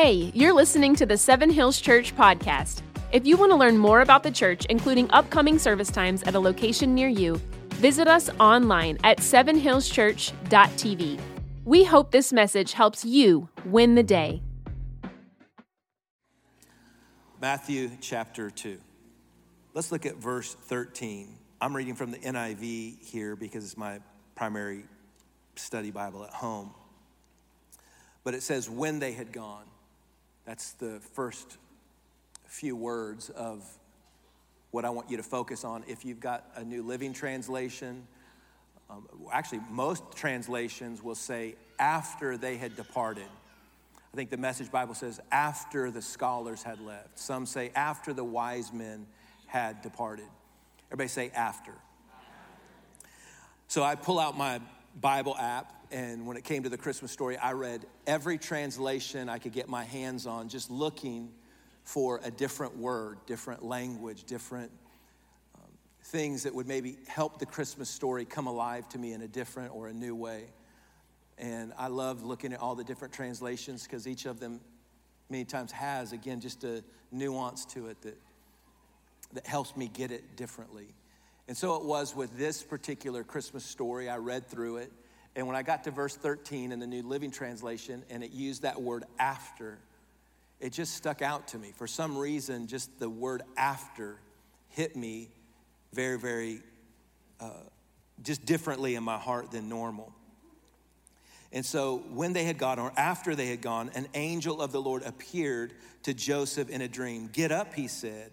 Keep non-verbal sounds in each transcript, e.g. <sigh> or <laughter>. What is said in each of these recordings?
Hey, you're listening to the Seven Hills Church podcast. If you want to learn more about the church, including upcoming service times at a location near you, visit us online at sevenhillschurch.tv. We hope this message helps you win the day. Matthew chapter 2. Let's look at verse 13. I'm reading from the NIV here because it's my primary study Bible at home. But it says, when they had gone. That's the first few words of what I want you to focus on. If you've got a New Living Translation, um, actually, most translations will say after they had departed. I think the Message Bible says after the scholars had left. Some say after the wise men had departed. Everybody say after. So I pull out my Bible app and when it came to the Christmas story, I read every translation I could get my hands on, just looking for a different word, different language, different um, things that would maybe help the Christmas story come alive to me in a different or a new way. And I love looking at all the different translations because each of them many times has, again, just a nuance to it that, that helps me get it differently. And so it was with this particular Christmas story. I read through it and when I got to verse 13 in the New Living Translation and it used that word after, it just stuck out to me. For some reason, just the word after hit me very, very, uh, just differently in my heart than normal. And so when they had gone, or after they had gone, an angel of the Lord appeared to Joseph in a dream. Get up, he said.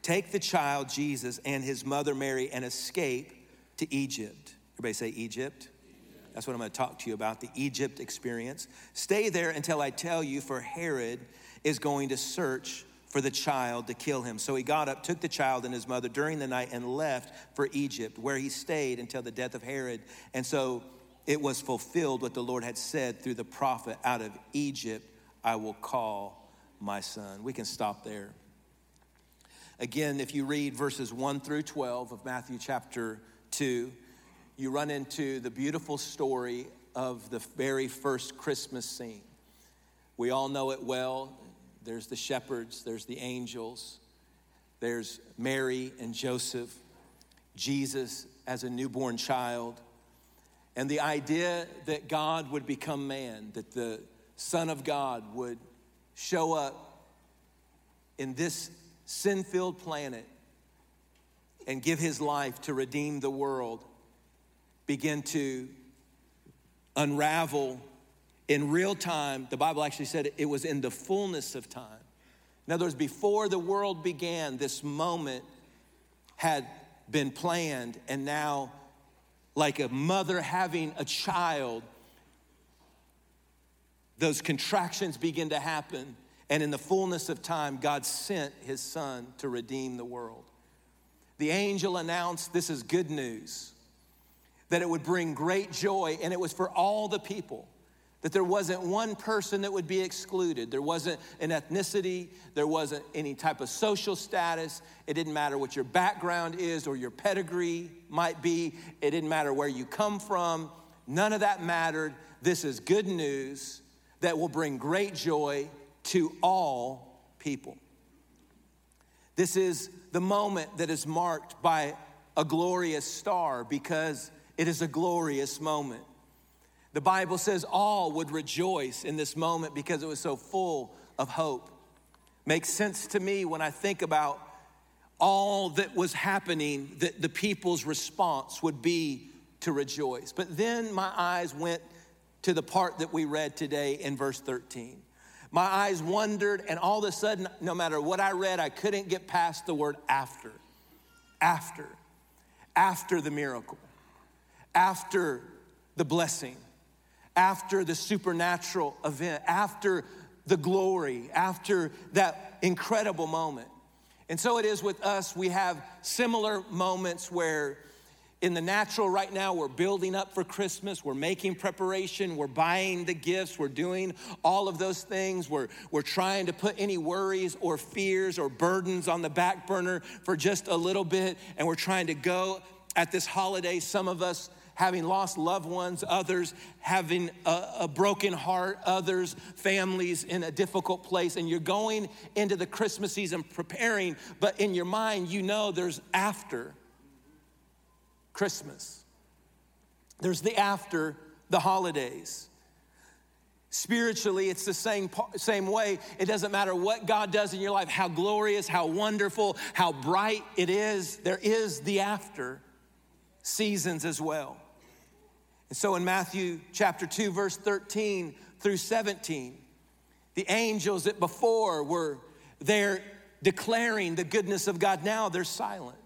Take the child Jesus and his mother Mary and escape to Egypt. Everybody say Egypt. That's what I'm going to talk to you about the Egypt experience. Stay there until I tell you, for Herod is going to search for the child to kill him. So he got up, took the child and his mother during the night, and left for Egypt, where he stayed until the death of Herod. And so it was fulfilled what the Lord had said through the prophet out of Egypt, I will call my son. We can stop there. Again, if you read verses 1 through 12 of Matthew chapter 2, you run into the beautiful story of the very first Christmas scene. We all know it well. There's the shepherds, there's the angels, there's Mary and Joseph, Jesus as a newborn child, and the idea that God would become man, that the Son of God would show up in this sin filled planet and give his life to redeem the world begin to unravel in real time. The Bible actually said it was in the fullness of time. In other words, before the world began, this moment had been planned, and now, like a mother having a child, those contractions begin to happen. And in the fullness of time, God sent his son to redeem the world. The angel announced this is good news that it would bring great joy, and it was for all the people. That there wasn't one person that would be excluded. There wasn't an ethnicity. There wasn't any type of social status. It didn't matter what your background is or your pedigree might be. It didn't matter where you come from. None of that mattered. This is good news that will bring great joy to all people. This is the moment that is marked by a glorious star because it is a glorious moment. The Bible says all would rejoice in this moment because it was so full of hope. Makes sense to me when I think about all that was happening, that the people's response would be to rejoice. But then my eyes went to the part that we read today in verse 13. My eyes wondered, and all of a sudden, no matter what I read, I couldn't get past the word after. After. After the miracle after the blessing, after the supernatural event, after the glory, after that incredible moment. And so it is with us. We have similar moments where in the natural right now we're building up for christmas we're making preparation we're buying the gifts we're doing all of those things we're, we're trying to put any worries or fears or burdens on the back burner for just a little bit and we're trying to go at this holiday some of us having lost loved ones, others having a, a, broken heart, others, families in a difficult place, and you're going into the Christmas season preparing, but in your mind, you know there's after Christmas. There's the after the holidays. Spiritually, it's the same, same way. It doesn't matter what God does in your life, how glorious, how wonderful, how bright it is, there is the after seasons as well. And so in Matthew chapter 2, verse 13 through 17, the angels that before were there declaring the goodness of God, now they're silent.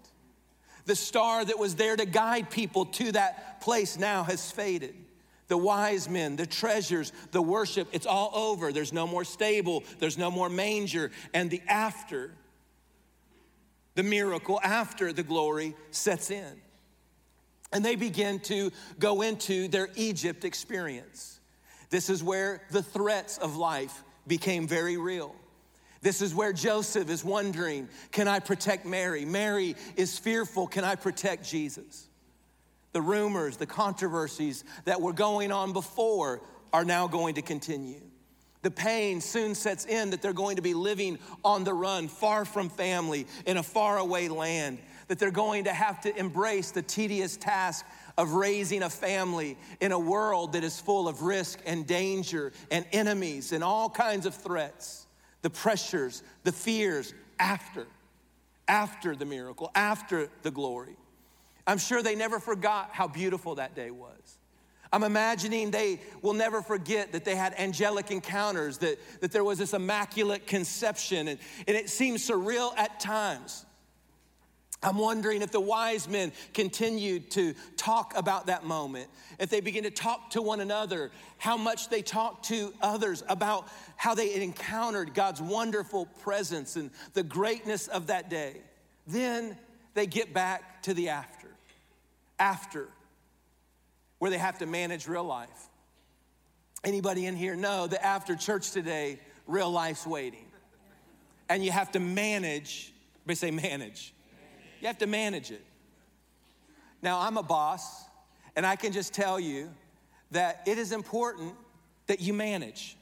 The star that was there to guide people to that place now has faded. The wise men, the treasures, the worship, it's all over. There's no more stable, there's no more manger. And the after, the miracle after the glory sets in. And they begin to go into their Egypt experience. This is where the threats of life became very real. This is where Joseph is wondering can I protect Mary? Mary is fearful can I protect Jesus? The rumors, the controversies that were going on before are now going to continue. The pain soon sets in that they're going to be living on the run, far from family, in a faraway land that they're going to have to embrace the tedious task of raising a family in a world that is full of risk and danger and enemies and all kinds of threats, the pressures, the fears after, after the miracle, after the glory. I'm sure they never forgot how beautiful that day was. I'm imagining they will never forget that they had angelic encounters, that, that there was this immaculate conception, and, and it seems surreal at times. I'm wondering if the wise men continued to talk about that moment, if they begin to talk to one another, how much they talked to others about how they encountered God's wonderful presence and the greatness of that day. Then they get back to the after, after, where they have to manage real life. Anybody in here know that after church today, real life's waiting. And you have to manage, everybody say manage you have to manage it. Now, I'm a boss, and I can just tell you that it is important that you manage.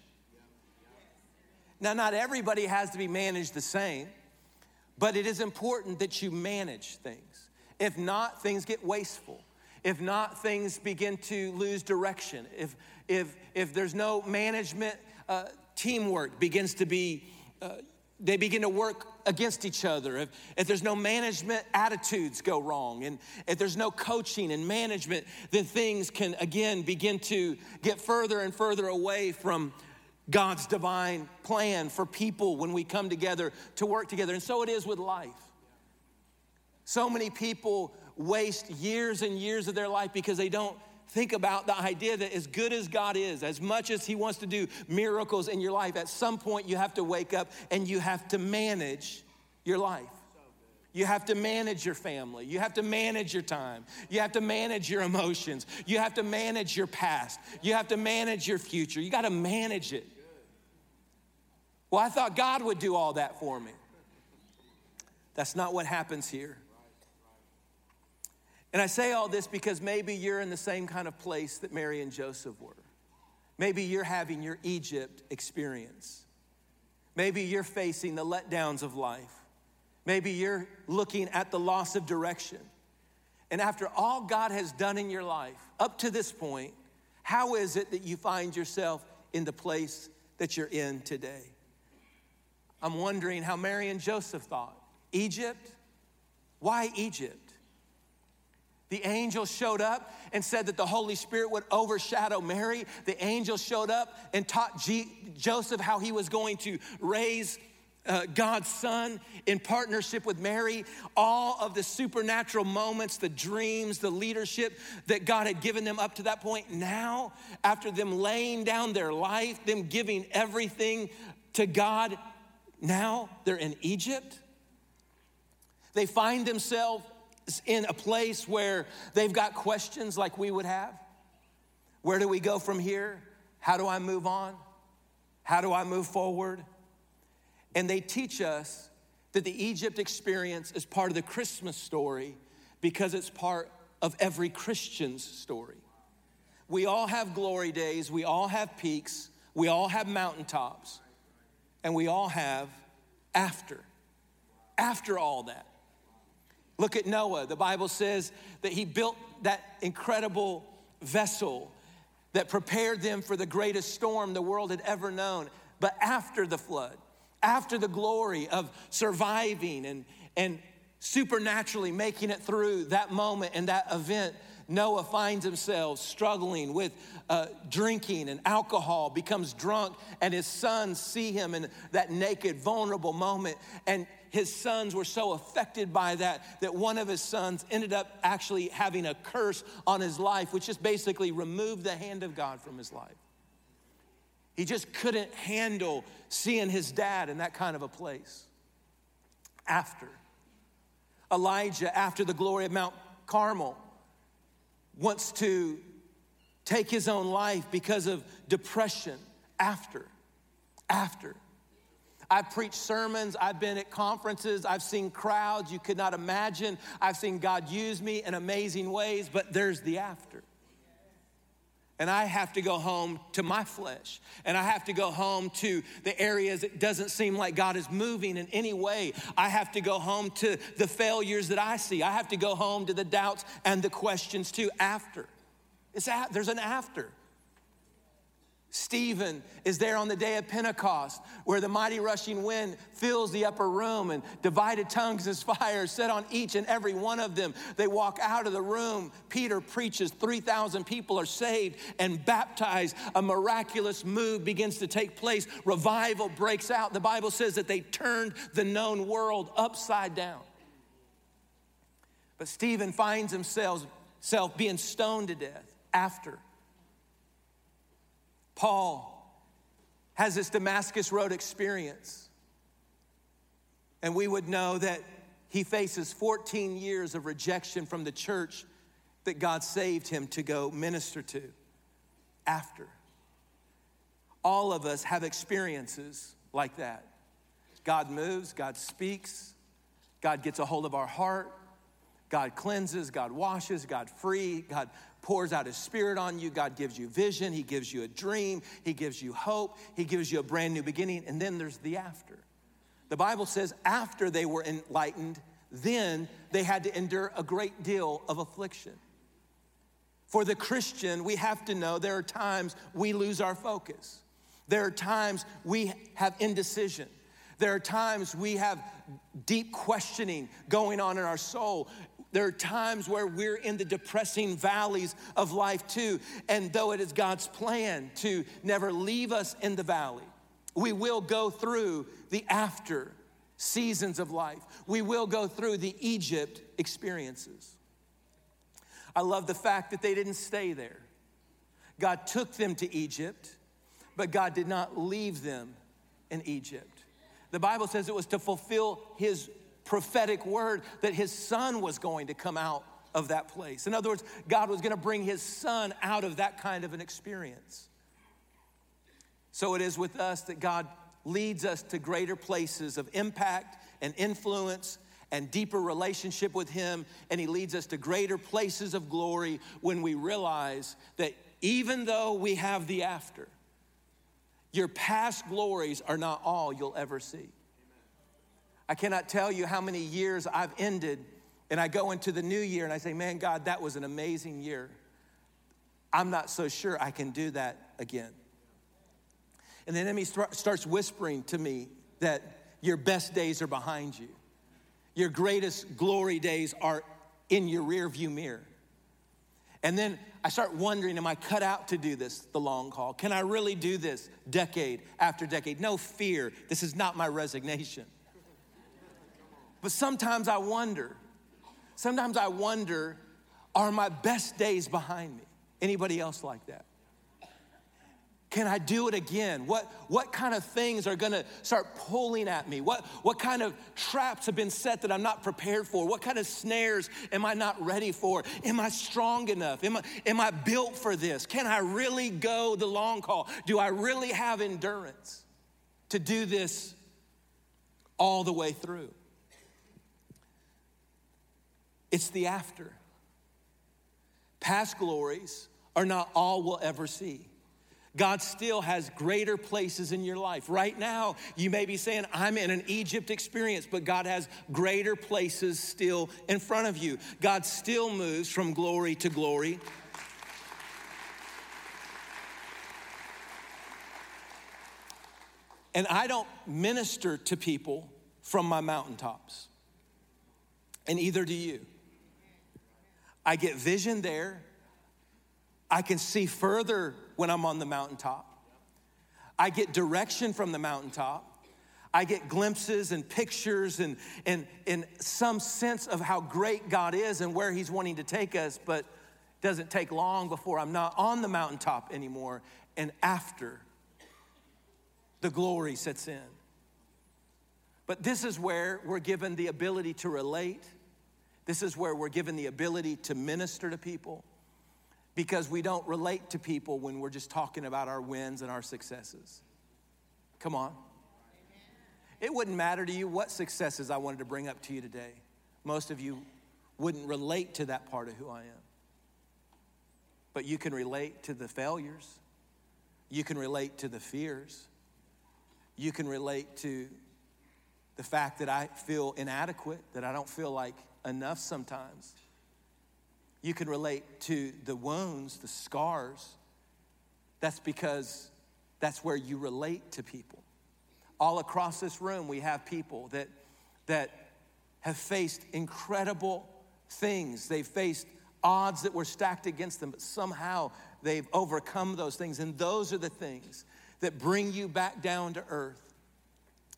Now, not everybody has to be managed the same, but it is important that you manage things. If not, things get wasteful. If not, things begin to lose direction. If, if, if there's no management, uh, teamwork begins to be uh, they begin to work against each other. If, if there's no management, attitudes go wrong. And if there's no coaching and management, then things can again begin to get further and further away from God's divine plan for people when we come together to work together. And so it is with life. So many people waste years and years of their life because they don't think about the idea that as good as God is, as much as He wants to do miracles in your life, at some point you have to wake up and you have to manage your life. You have to manage your family. You have to manage your time. You have to manage your emotions. You have to manage your past. You have to manage your future. You got to manage it. Well, I thought God would do all that for me. That's not what happens here. And I say all this because maybe you're in the same kind of place that Mary and Joseph were. Maybe you're having your Egypt experience. Maybe you're facing the letdowns of life. Maybe you're looking at the loss of direction. And after all God has done in your life up to this point, how is it that you find yourself in the place that you're in today? I'm wondering how Mary and Joseph thought. Egypt? Why Egypt? The angel showed up and said that the Holy Spirit would overshadow Mary. The angel showed up and taught G- Joseph how he was going to raise uh, God's son in partnership with Mary, all of the supernatural moments, the dreams, the leadership that God had given them up to that point. Now, after them laying down their life, them giving everything to God, now they're in Egypt. They find themselves in a place where they've got questions like we would have. Where do we go from here? How do I move on? How do I move forward? And they teach us that the Egypt experience is part of the Christmas story because it's part of every Christian's story. We all have glory days, we all have peaks, we all have mountaintops, and we all have after. After all that. Look at Noah. The Bible says that he built that incredible vessel that prepared them for the greatest storm the world had ever known. But after the flood, after the glory of surviving and, and supernaturally making it through that moment and that event, Noah finds himself struggling with uh, drinking and alcohol, becomes drunk, and his sons see him in that naked, vulnerable moment. And his sons were so affected by that that one of his sons ended up actually having a curse on his life, which just basically removed the hand of God from his life. He just couldn't handle seeing his dad in that kind of a place. After Elijah, after the glory of Mount Carmel, wants to take his own life because of depression. After, after. I've preached sermons, I've been at conferences, I've seen crowds you could not imagine. I've seen God use me in amazing ways, but there's the after and I have to go home to my flesh. And I have to go home to the areas it doesn't seem like God is moving in any way. I have to go home to the failures that I see. I have to go home to the doubts and the questions too after. It's at, there's an after. Stephen is there on the day of Pentecost, where the mighty rushing wind fills the upper room and divided tongues as <laughs> fire set on each and every one of them. They walk out of the room. Peter preaches, 3,000 people are saved and baptized. A miraculous move begins to take place. Revival breaks out. The Bible says that they turned the known world upside down. But Stephen finds himself being stoned to death after. Paul has this Damascus Road experience. And we would know that he faces 14 years of rejection from the church that God saved him to go minister to after. All of us have experiences like that. God moves, God speaks, God gets a hold of our heart, God cleanses, God washes, God free, God pours out his spirit on you. God gives you vision. He gives you a dream. He gives you hope. He gives you a brand new beginning. And then there's the after. The Bible says, after they were enlightened, then they had to endure a great deal of affliction. For the Christian, we have to know there are times we lose our focus. There are times we have indecision. There are times we have deep questioning going on in our soul. There are times where we're in the depressing valleys of life too. And though it is God's plan to never leave us in the valley, we will go through the after seasons of life. We will go through the Egypt experiences. I love the fact that they didn't stay there. God took them to Egypt, but God did not leave them in Egypt. The Bible says it was to fulfill his prophetic word that his son was going to come out of that place. In other words, God was going to bring his son out of that kind of an experience. So it is with us that God leads us to greater places of impact and influence and deeper relationship with Him, and He leads us to greater places of glory when we realize that even though we have the after, your past glories are not all you'll ever see. I cannot tell you how many years I've ended, and I go into the new year and I say, Man, God, that was an amazing year. I'm not so sure I can do that again. And the enemy starts whispering to me that your best days are behind you, your greatest glory days are in your rearview mirror. And then I start wondering, am I cut out to do this, the long haul? Can I really do this decade after decade? No fear, this is not my resignation. But sometimes I wonder, sometimes I wonder, are my best days behind me? Anybody else like that? Can I do it again? What, what kind of things are gonna start pulling at me? What, what kind of traps have been set that I'm not prepared for? What kind of snares am I not ready for? Am I strong enough? Am I, am I built for this? Can I really go the long haul? Do I really have endurance to do this all the way through? It's the after. Past glories are not all we'll ever see. God still has greater places in your life. Right now, you may be saying, I'm in an Egypt experience, but God has greater places still in front of you. God still moves from glory to glory. And I don't minister to people from my mountaintops, and either do you. I get vision there. I can see further when I'm on the mountaintop. I get direction from the mountaintop. I get glimpses and pictures and, and, and some sense of how great God is and where He's wanting to take us, but it doesn't take long before I'm not on the mountaintop anymore and after the glory sets in. But this is where we're given the ability to relate. This is where we're given the ability to minister to people because we don't relate to people when we're just talking about our wins and our successes. Come on. It wouldn't matter to you what successes I wanted to bring up to you today. Most of you wouldn't relate to that part of who I am. But you can relate to the failures, you can relate to the fears, you can relate to the fact that I feel inadequate, that I don't feel like enough sometimes. You can relate to the wounds, the scars. That's because that's where you relate to people. All across this room, we have people that, that have faced incredible things. They've faced odds that were stacked against them, but somehow they've overcome those things. And those are the things that bring you back down to earth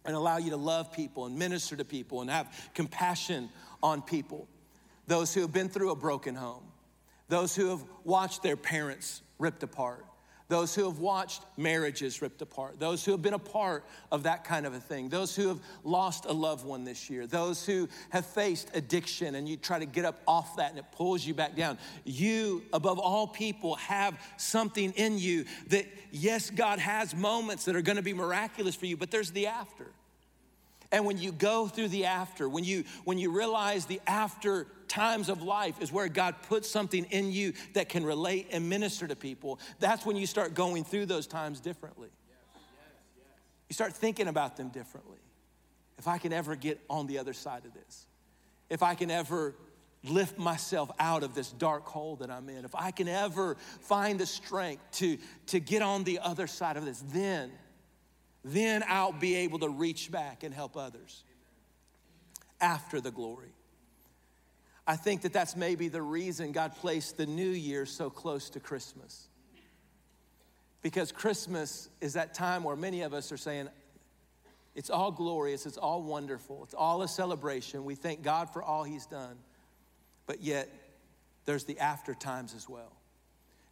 and allow you to love people and minister to people and have compassion on people. Those who have been through a broken home, those who have watched their parents ripped apart, those who have watched marriages ripped apart, those who have been a part of that kind of a thing, those who have lost a loved one this year, those who have faced addiction and you try to get up off that and it pulls you back down. You, above all people, have something in you that, yes, God has moments that are gonna be miraculous for you, but there's the after. And when you go through the after, when you when you realize the after times of life is where God puts something in you that can relate and minister to people, that's when you start going through those times differently. You start thinking about them differently. If I can ever get on the other side of this, if I can ever lift myself out of this dark hole that I'm in, if I can ever find the strength to, to get on the other side of this, then then I'll be able to reach back and help others after the glory. I think that that's maybe the reason God placed the new year so close to Christmas. Because Christmas is that time where many of us are saying, it's all glorious, it's all wonderful, it's all a celebration. We thank God for all He's done. But yet, there's the after times as well.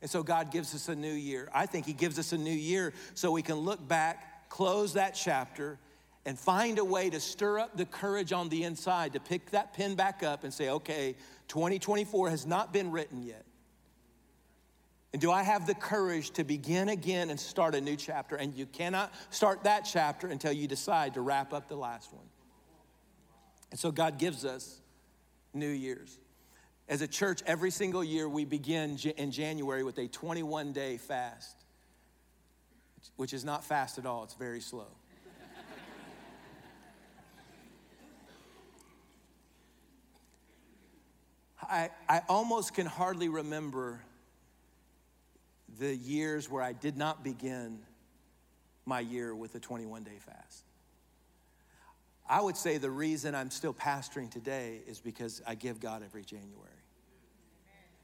And so God gives us a new year. I think He gives us a new year so we can look back close that chapter and find a way to stir up the courage on the inside to pick that pen back up and say, okay, 2024 has not been written yet. And do I have the courage to begin again and start a new chapter? And you cannot start that chapter until you decide to wrap up the last one. And so God gives us New Year's. As a church, every single year we begin in January with a 21 day fast which is not fast at all, it's very slow. I, I almost can hardly remember the years where I did not begin my year with a 21 day fast. I would say the reason I'm still pastoring today is because I give God every January.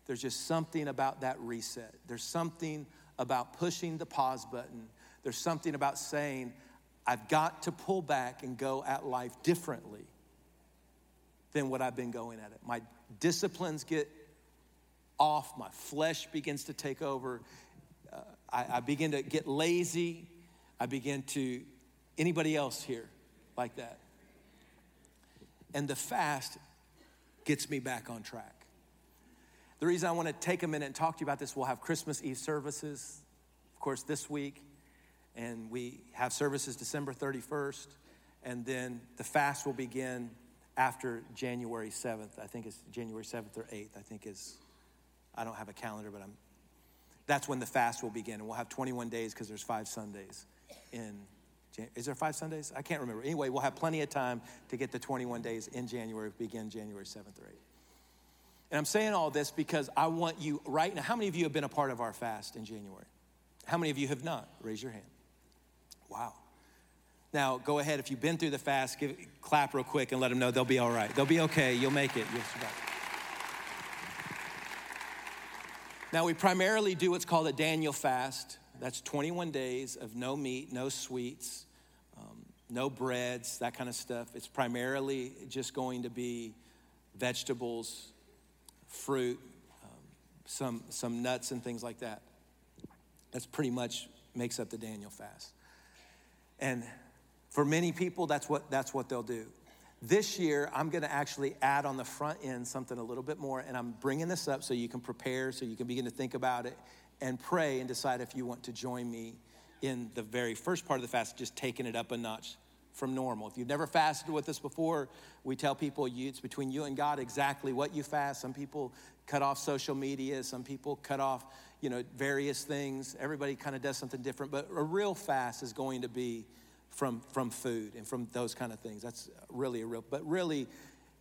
There's just something about that reset. There's something about pushing the pause button. There's something about saying, I've got to pull back and go at life differently than what I've been going at it. My disciplines get off, my flesh begins to take over. Uh, I, I begin to get lazy. I begin to, anybody else here like that? And the fast gets me back on track. The reason I want to take a minute and talk to you about this, we'll have Christmas Eve services, of course, this week. And we have services December 31st. And then the fast will begin after January 7th. I think it's January 7th or 8th, I think is, I don't have a calendar, but I'm, that's when the fast will begin. And we'll have 21 days because there's five Sundays in, is there five Sundays? I can't remember. Anyway, we'll have plenty of time to get the 21 days in January, begin January 7th or 8th. And I'm saying all this because I want you right now. How many of you have been a part of our fast in January? How many of you have not? Raise your hand. Wow. Now, go ahead. If you've been through the fast, give, clap real quick and let them know they'll be all right. They'll be okay. You'll make it. You'll survive. Now, we primarily do what's called a Daniel fast. That's 21 days of no meat, no sweets, um, no breads, that kind of stuff. It's primarily just going to be vegetables, fruit, um, some, some nuts, and things like that. That's pretty much makes up the Daniel fast. And for many people, that's what, that's what they'll do. This year, I'm gonna actually add on the front end something a little bit more, and I'm bringing this up so you can prepare, so you can begin to think about it and pray and decide if you want to join me in the very first part of the fast, just taking it up a notch from normal. If you've never fasted with us before, we tell people you, it's between you and God exactly what you fast. Some people cut off social media, some people cut off, you know, various things. Everybody kind of does something different, but a real fast is going to be from, from food and from those kind of things. That's really a real, but really,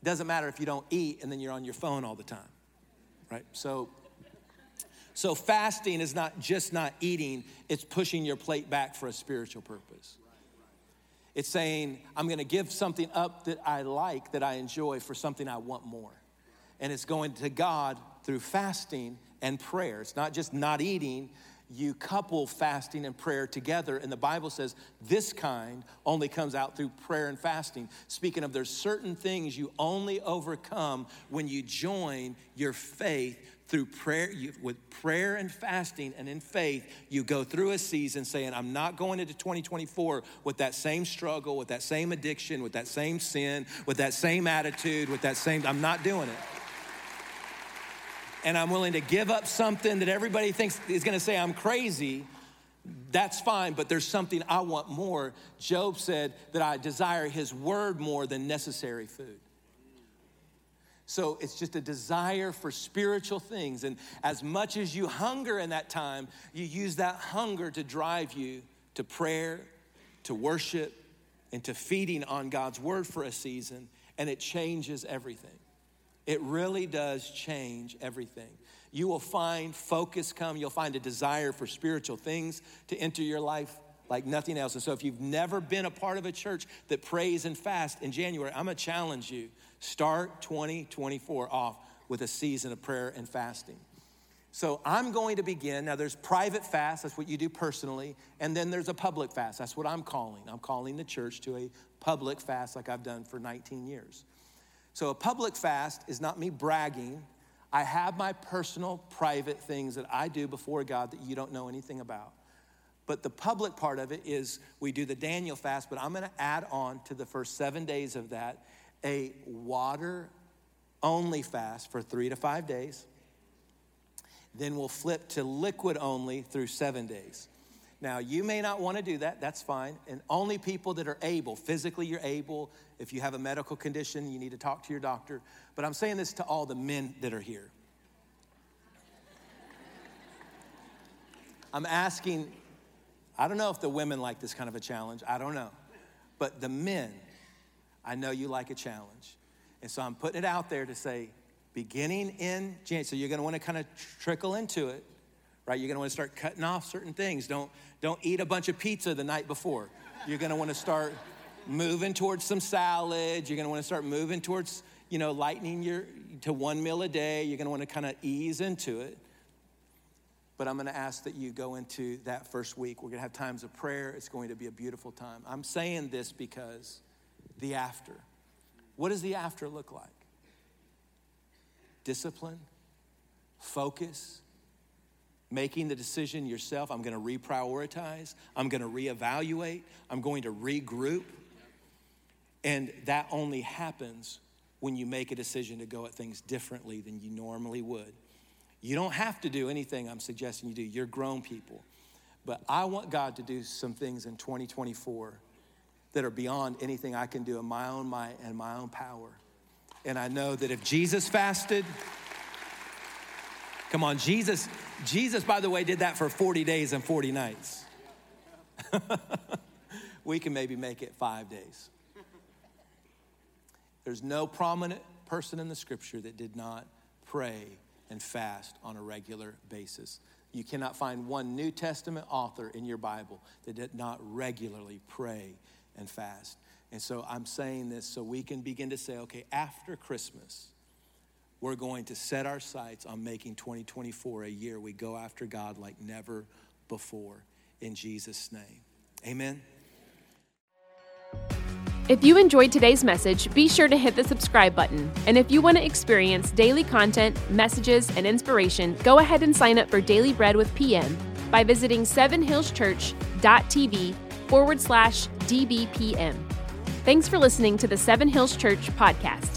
doesn't matter if you don't eat and then you're on your phone all the time, right? So, so fasting is not just not eating, it's pushing your plate back for a spiritual purpose. It's saying, I'm gonna give something up that I like, that I enjoy, for something I want more. And it's going to God through fasting and prayer. It's not just not eating, you couple fasting and prayer together. And the Bible says this kind only comes out through prayer and fasting. Speaking of, there's certain things you only overcome when you join your faith through prayer you, with prayer and fasting and in faith you go through a season saying i'm not going into 2024 with that same struggle with that same addiction with that same sin with that same attitude with that same i'm not doing it and i'm willing to give up something that everybody thinks is going to say i'm crazy that's fine, but there's something I want more. Job said that I desire his word more than necessary food. So it's just a desire for spiritual things. And as much as you hunger in that time, you use that hunger to drive you to prayer, to worship, and to feeding on God's word for a season. And it changes everything. It really does change everything. You will find focus come, you'll find a desire for spiritual things to enter your life like nothing else. And so, if you've never been a part of a church that prays and fasts in January, I'm gonna challenge you Start 2024 off with a season of prayer and fasting. So I'm going to begin. Now, there's private fast, that's what you do personally, and then there's a public fast. That's what I'm calling. I'm calling the church to a public fast like I've done for 19 years. So, a public fast is not me bragging. I have my personal, private things that I do before God that you don't know anything about. But the public part of it is we do the Daniel fast, but I'm gonna add on to the first seven days of that a water only fast for three to five days. Then we'll flip to liquid only through seven days. Now, you may not want to do that, that's fine. And only people that are able, physically, you're able. If you have a medical condition, you need to talk to your doctor. But I'm saying this to all the men that are here. I'm asking, I don't know if the women like this kind of a challenge, I don't know. But the men, I know you like a challenge. And so I'm putting it out there to say, beginning in January, so you're gonna wanna kind of trickle into it, right? You're gonna wanna start cutting off certain things. Don't, don't eat a bunch of pizza the night before. You're gonna wanna start moving towards some salad. You're gonna wanna start moving towards, you know, lightening your to one meal a day. You're gonna wanna kind of ease into it. But I'm gonna ask that you go into that first week. We're gonna have times of prayer. It's going to be a beautiful time. I'm saying this because the after. What does the after look like? Discipline, focus, making the decision yourself. I'm going to reprioritize, I'm going to reevaluate, I'm going to regroup. And that only happens when you make a decision to go at things differently than you normally would. You don't have to do anything I'm suggesting you do. You're grown people. But I want God to do some things in 2024 that are beyond anything I can do in my own might and my own power. And I know that if Jesus fasted, Come on, Jesus, Jesus, by the way, did that for 40 days and 40 nights. <laughs> we can maybe make it five days. There's no prominent person in the scripture that did not pray and fast on a regular basis. You cannot find one New Testament author in your Bible that did not regularly pray and fast. And so I'm saying this so we can begin to say, okay, after Christmas, we're going to set our sights on making 2024 a year we go after God like never before in Jesus' name. Amen. If you enjoyed today's message, be sure to hit the subscribe button. And if you want to experience daily content, messages, and inspiration, go ahead and sign up for Daily Bread with PM by visiting sevenhillschurch.tv forward slash DBPM. Thanks for listening to the Seven Hills Church podcast.